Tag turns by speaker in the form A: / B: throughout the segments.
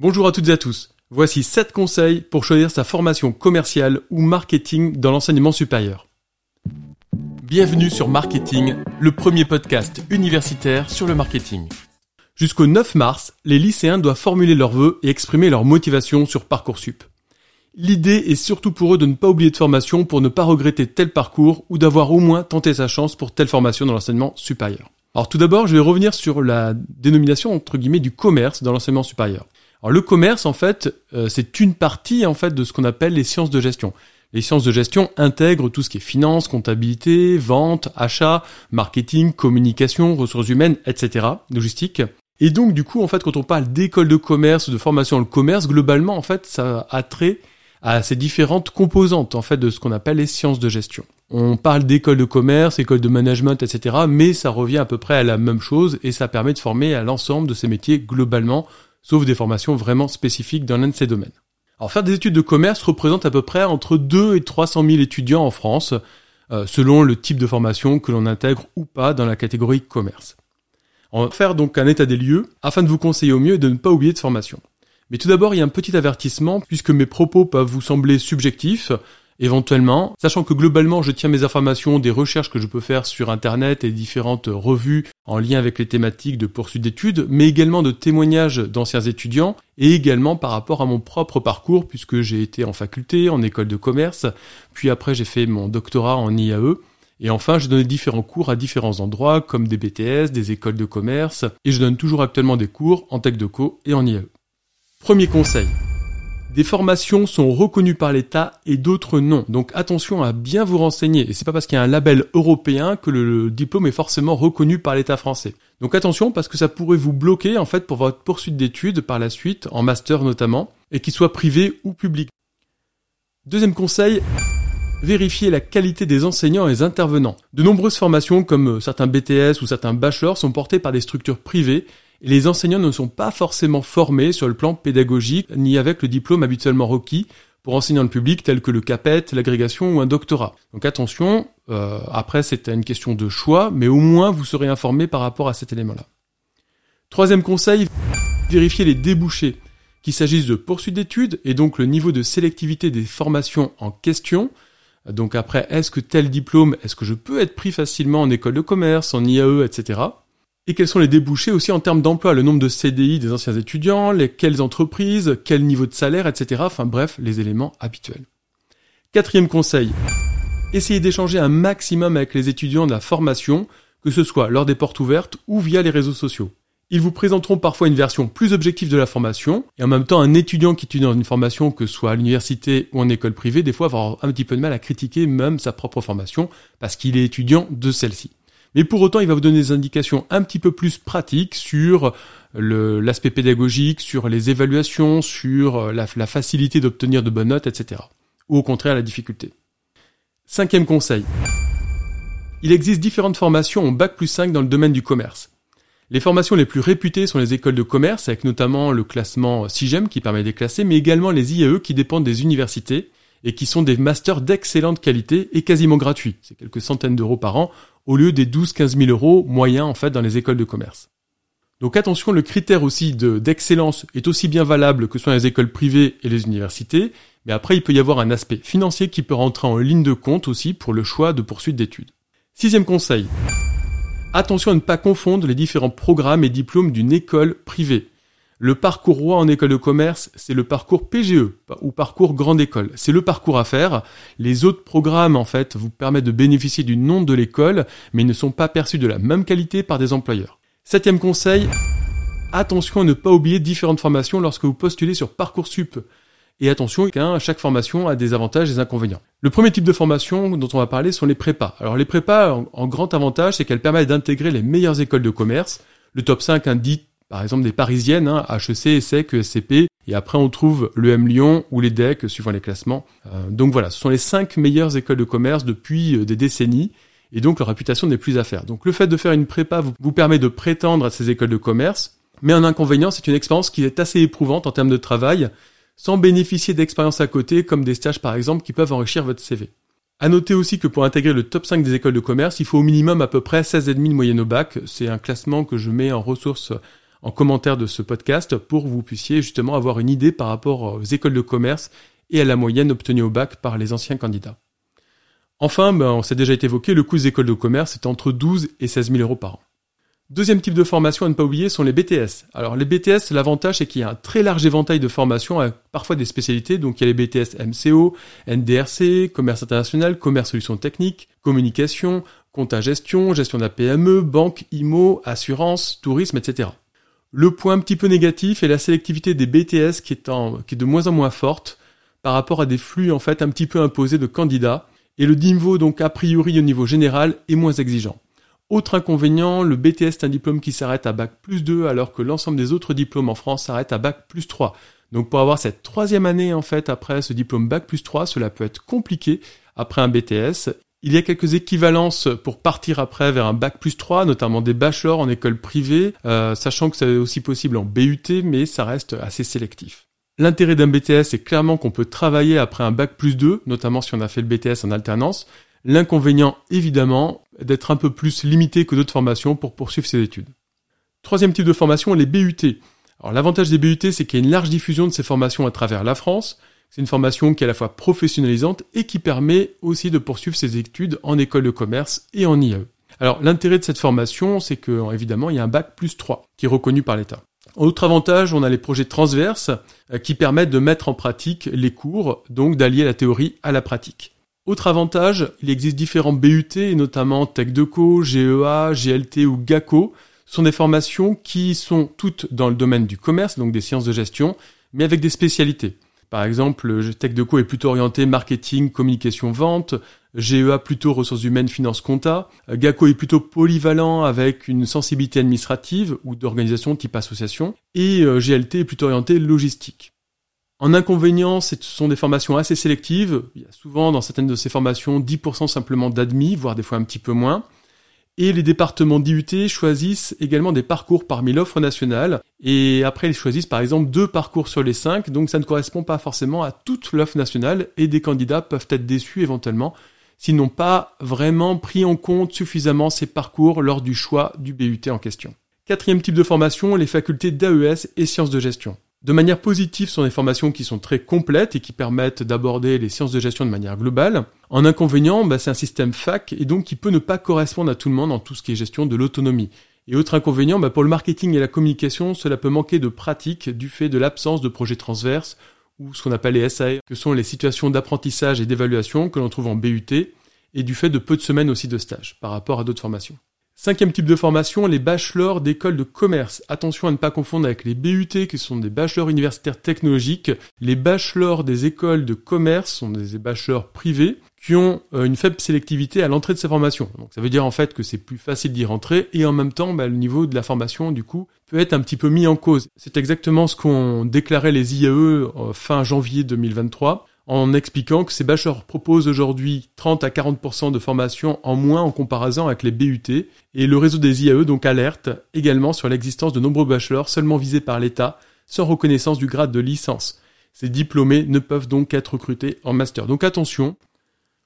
A: Bonjour à toutes et à tous. Voici 7 conseils pour choisir sa formation commerciale ou marketing dans l'enseignement supérieur. Bienvenue sur Marketing, le premier podcast universitaire sur le marketing. Jusqu'au 9 mars, les lycéens doivent formuler leurs vœux et exprimer leur motivation sur Parcoursup. L'idée est surtout pour eux de ne pas oublier de formation pour ne pas regretter tel parcours ou d'avoir au moins tenté sa chance pour telle formation dans l'enseignement supérieur. Alors tout d'abord, je vais revenir sur la dénomination entre guillemets du commerce dans l'enseignement supérieur. Alors le commerce en fait, euh, c'est une partie en fait de ce qu'on appelle les sciences de gestion. Les sciences de gestion intègrent tout ce qui est finance, comptabilité, vente, achat, marketing, communication, ressources humaines, etc., logistique. Et donc du coup en fait quand on parle d'école de commerce, de formation dans le commerce, globalement en fait ça a trait à ces différentes composantes en fait de ce qu'on appelle les sciences de gestion. On parle d'école de commerce, école de management, etc. Mais ça revient à peu près à la même chose et ça permet de former à l'ensemble de ces métiers globalement, sauf des formations vraiment spécifiques dans l'un de ces domaines. Alors faire des études de commerce représente à peu près entre 2 et 300 000 étudiants en France, euh, selon le type de formation que l'on intègre ou pas dans la catégorie commerce. On va faire donc un état des lieux afin de vous conseiller au mieux et de ne pas oublier de formation. Mais tout d'abord, il y a un petit avertissement puisque mes propos peuvent vous sembler subjectifs éventuellement, sachant que globalement je tiens mes informations des recherches que je peux faire sur internet et différentes revues en lien avec les thématiques de poursuite d'études, mais également de témoignages d'anciens étudiants et également par rapport à mon propre parcours puisque j'ai été en faculté, en école de commerce, puis après j'ai fait mon doctorat en IAE. Et enfin, je donne différents cours à différents endroits, comme des BTS, des écoles de commerce, et je donne toujours actuellement des cours en tech de co et en IAE. Premier conseil, des formations sont reconnues par l'État et d'autres non. Donc attention à bien vous renseigner. Et c'est pas parce qu'il y a un label européen que le diplôme est forcément reconnu par l'État français. Donc attention parce que ça pourrait vous bloquer en fait pour votre poursuite d'études par la suite, en master notamment, et qu'il soit privé ou public. Deuxième conseil, vérifier la qualité des enseignants et intervenants. De nombreuses formations comme certains BTS ou certains bachelors sont portées par des structures privées les enseignants ne sont pas forcément formés sur le plan pédagogique ni avec le diplôme habituellement requis pour enseigner le public tel que le CAPET, l'agrégation ou un doctorat. Donc attention, euh, après c'est une question de choix, mais au moins vous serez informé par rapport à cet élément-là. Troisième conseil, vérifier les débouchés, qu'il s'agisse de poursuite d'études et donc le niveau de sélectivité des formations en question. Donc après, est-ce que tel diplôme, est-ce que je peux être pris facilement en école de commerce, en IAE, etc et quels sont les débouchés aussi en termes d'emploi, le nombre de CDI des anciens étudiants, les, quelles entreprises, quel niveau de salaire, etc. Enfin bref, les éléments habituels. Quatrième conseil, essayez d'échanger un maximum avec les étudiants de la formation, que ce soit lors des portes ouvertes ou via les réseaux sociaux. Ils vous présenteront parfois une version plus objective de la formation, et en même temps un étudiant qui étudie dans une formation, que ce soit à l'université ou en école privée, des fois avoir un petit peu de mal à critiquer même sa propre formation, parce qu'il est étudiant de celle-ci. Mais pour autant, il va vous donner des indications un petit peu plus pratiques sur l'aspect pédagogique, sur les évaluations, sur euh, la, facilité d'obtenir de bonnes notes, etc. Ou au contraire la difficulté. Cinquième conseil. Il existe différentes formations en Bac plus 5 dans le domaine du commerce. Les formations les plus réputées sont les écoles de commerce, avec notamment le classement SIGEM qui permet de classer, mais également les IAE qui dépendent des universités et qui sont des masters d'excellente qualité et quasiment gratuits. C'est quelques centaines d'euros par an au lieu des 12-15 000 euros moyens en fait dans les écoles de commerce. Donc attention, le critère aussi d'excellence est aussi bien valable que soit les écoles privées et les universités, mais après il peut y avoir un aspect financier qui peut rentrer en ligne de compte aussi pour le choix de poursuite d'études. Sixième conseil. Attention à ne pas confondre les différents programmes et diplômes d'une école privée. Le parcours roi en école de commerce, c'est le parcours PGE ou parcours grande école. C'est le parcours à faire. Les autres programmes, en fait, vous permettent de bénéficier du nom de l'école, mais ne sont pas perçus de la même qualité par des employeurs. Septième conseil, attention à ne pas oublier différentes formations lorsque vous postulez sur Parcoursup. Et attention, chaque formation a des avantages et des inconvénients. Le premier type de formation dont on va parler sont les prépas. Alors les prépas, en, grand avantage, c'est qu'elles permettent d'intégrer les meilleures écoles de commerce. Le top 5 indique par exemple des parisiennes, hein, HEC, ESSEC, ESCP, et après on trouve l'EM Lyon ou les DEC suivant les classements. Euh, donc voilà, ce sont les cinq meilleures écoles de commerce depuis euh, des décennies, et donc leur réputation n'est plus à faire. Donc le fait de faire une prépa vous, vous permet de prétendre à ces écoles de commerce, mais un inconvénient, c'est une expérience qui est assez éprouvante en termes de travail, sans bénéficier d'expériences à côté, comme des stages par exemple, qui peuvent enrichir votre CV. À noter aussi que pour intégrer le top 5 des écoles de commerce, il faut au minimum à peu près 16,5 de moyenne au bac. C'est un classement que je mets en ressources en commentaire de ce podcast pour que vous puissiez justement avoir une idée par rapport aux écoles de commerce et à la moyenne obtenue au bac par les anciens candidats. Enfin, ben, on s'est déjà été évoqué, le coût des écoles de commerce est entre 12 et 16 000 euros par an. Deuxième type de formation à ne pas oublier sont les BTS. Alors les BTS, l'avantage c'est qu'il y a un très large éventail de formations avec parfois des spécialités. Donc il y a les BTS MCO, NDRC, commerce international, commerce solutions techniques, communication, compta gestion, gestion de la PME, banque, IMO, assurance, tourisme, etc. Le point un petit peu négatif est la sélectivité des BTS qui est, de moins en moins forte par rapport à des flux en fait un petit peu imposés de candidats et le niveau donc a priori au niveau général est moins exigeant. Autre inconvénient, le BTS est un diplôme qui s'arrête à Bac plus 2 alors que l'ensemble des autres diplômes en France s'arrêtent à Bac plus 3. Donc pour avoir cette troisième année en fait après ce diplôme Bac plus 3, cela peut être compliqué après un BTS. Il y a quelques équivalences pour partir après vers un Bac plus 3, notamment des bachelors en école privée, euh, sachant que c'est aussi possible en BUT, mais ça reste assez sélectif. L'intérêt d'un BTS est clairement qu'on peut travailler après un Bac plus 2, notamment si on a fait le BTS en alternance, L'inconvénient, évidemment, d'être un peu plus limité que d'autres formations pour poursuivre ses études. Troisième type de formation, les BUT. Alors l'avantage des BUT, c'est qu'il y a une large diffusion de ces formations à travers la France. C'est une formation qui est à la fois professionnalisante et qui permet aussi de poursuivre ses études en école de commerce et en IAE. Alors l'intérêt de cette formation, c'est que évidemment il y a un bac plus 3 qui est reconnu par l'État. Autre avantage, on a les projets transverses euh, qui permettent de mettre en pratique les cours, donc d'allier la théorie à la pratique. Autre avantage, il existe différents BUT, notamment TechDeco, GEA, GLT ou GACO. Ce sont des formations qui sont toutes dans le domaine du commerce, donc des sciences de gestion, mais avec des spécialités. Par exemple, TechDeco est plutôt orienté marketing, communication, vente. GEA plutôt ressources humaines, finance, compta. GACO est plutôt polyvalent avec une sensibilité administrative ou d'organisation type association. Et euh, GLT est plutôt orienté logistique. En inconvénient, ce sont des formations assez sélectives. Il y a souvent dans certaines de ces formations 10% simplement d'admis, voire des fois un petit peu moins. Et les départements d'IUT choisissent également des parcours parmi l'offre nationale. Et après, ils choisissent par exemple deux parcours sur les cinq. Donc ça ne correspond pas forcément à toute l'offre nationale. Et des candidats peuvent être déçus éventuellement s'ils n'ont pas vraiment pris en compte suffisamment ces parcours lors du choix du BUT en question. Quatrième type de formation, les facultés d'AES et sciences de gestion. De manière positive, ce sont des formations qui sont très complètes et qui permettent d'aborder les sciences de gestion de manière globale. En inconvénient, bah, c'est un système fac et donc qui peut ne pas correspondre à tout le monde en tout ce qui est gestion de l'autonomie. Et autre inconvénient, bah, pour le marketing et la communication, cela peut manquer de pratique du fait de l'absence de projets transverses ou ce qu'on appelle les SAE, que sont les situations d'apprentissage et d'évaluation que l'on trouve en BUT, et du fait de peu de semaines aussi de stage par rapport à d'autres formations. Cinquième type de formation, les bachelors d'écoles de commerce. Attention à ne pas confondre avec les BUT qui sont des bachelors universitaires technologiques. Les bachelors des écoles de commerce sont des bachelors privés qui ont euh, une faible sélectivité à l'entrée de ces formations. Donc ça veut dire en fait que c'est plus facile d'y rentrer et en même temps bah, le niveau de la formation du coup peut être un petit peu mis en cause. C'est exactement ce qu'ont déclaré les IAE euh, fin janvier 2023 en expliquant que ces bachelors proposent aujourd'hui 30 à 40% de formation en moins en comparaison avec les BUT, et le réseau des IAE donc alerte également sur l'existence de nombreux bachelors seulement visés par l'État, sans reconnaissance du grade de licence. Ces diplômés ne peuvent donc être recrutés en master. Donc attention.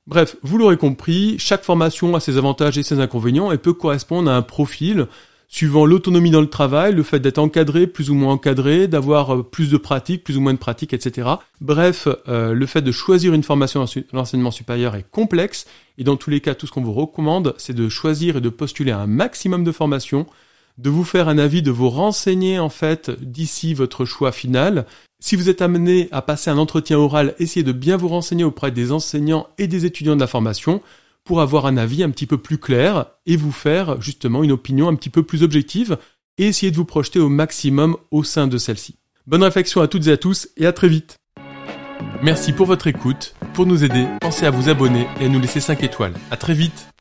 A: Bref, vous l'aurez compris, chaque formation a ses avantages et ses inconvénients et peut correspondre à un profil suivant l'autonomie dans le travail, le fait d'être encadré, plus ou moins encadré, d'avoir euh, plus de pratique, plus ou moins de pratique, etc. Bref, euh, le fait de choisir une formation dans l'enseignement supérieur est complexe, et dans tous les cas, tout ce qu'on vous recommande, c'est de choisir et de postuler un maximum de formations, de vous faire un avis, de vous renseigner en fait d'ici votre choix final. Si vous êtes amené à passer un entretien oral, essayez de bien vous renseigner auprès des enseignants et des étudiants de la formation pour avoir un avis un petit peu plus clair et vous faire justement une opinion un petit peu plus objective et essayer de vous projeter au maximum au sein de celle-ci. Bonne réflexion à toutes et à tous et à très vite. Merci pour votre écoute. Pour nous aider, pensez à vous abonner et à nous laisser 5 étoiles. À très vite.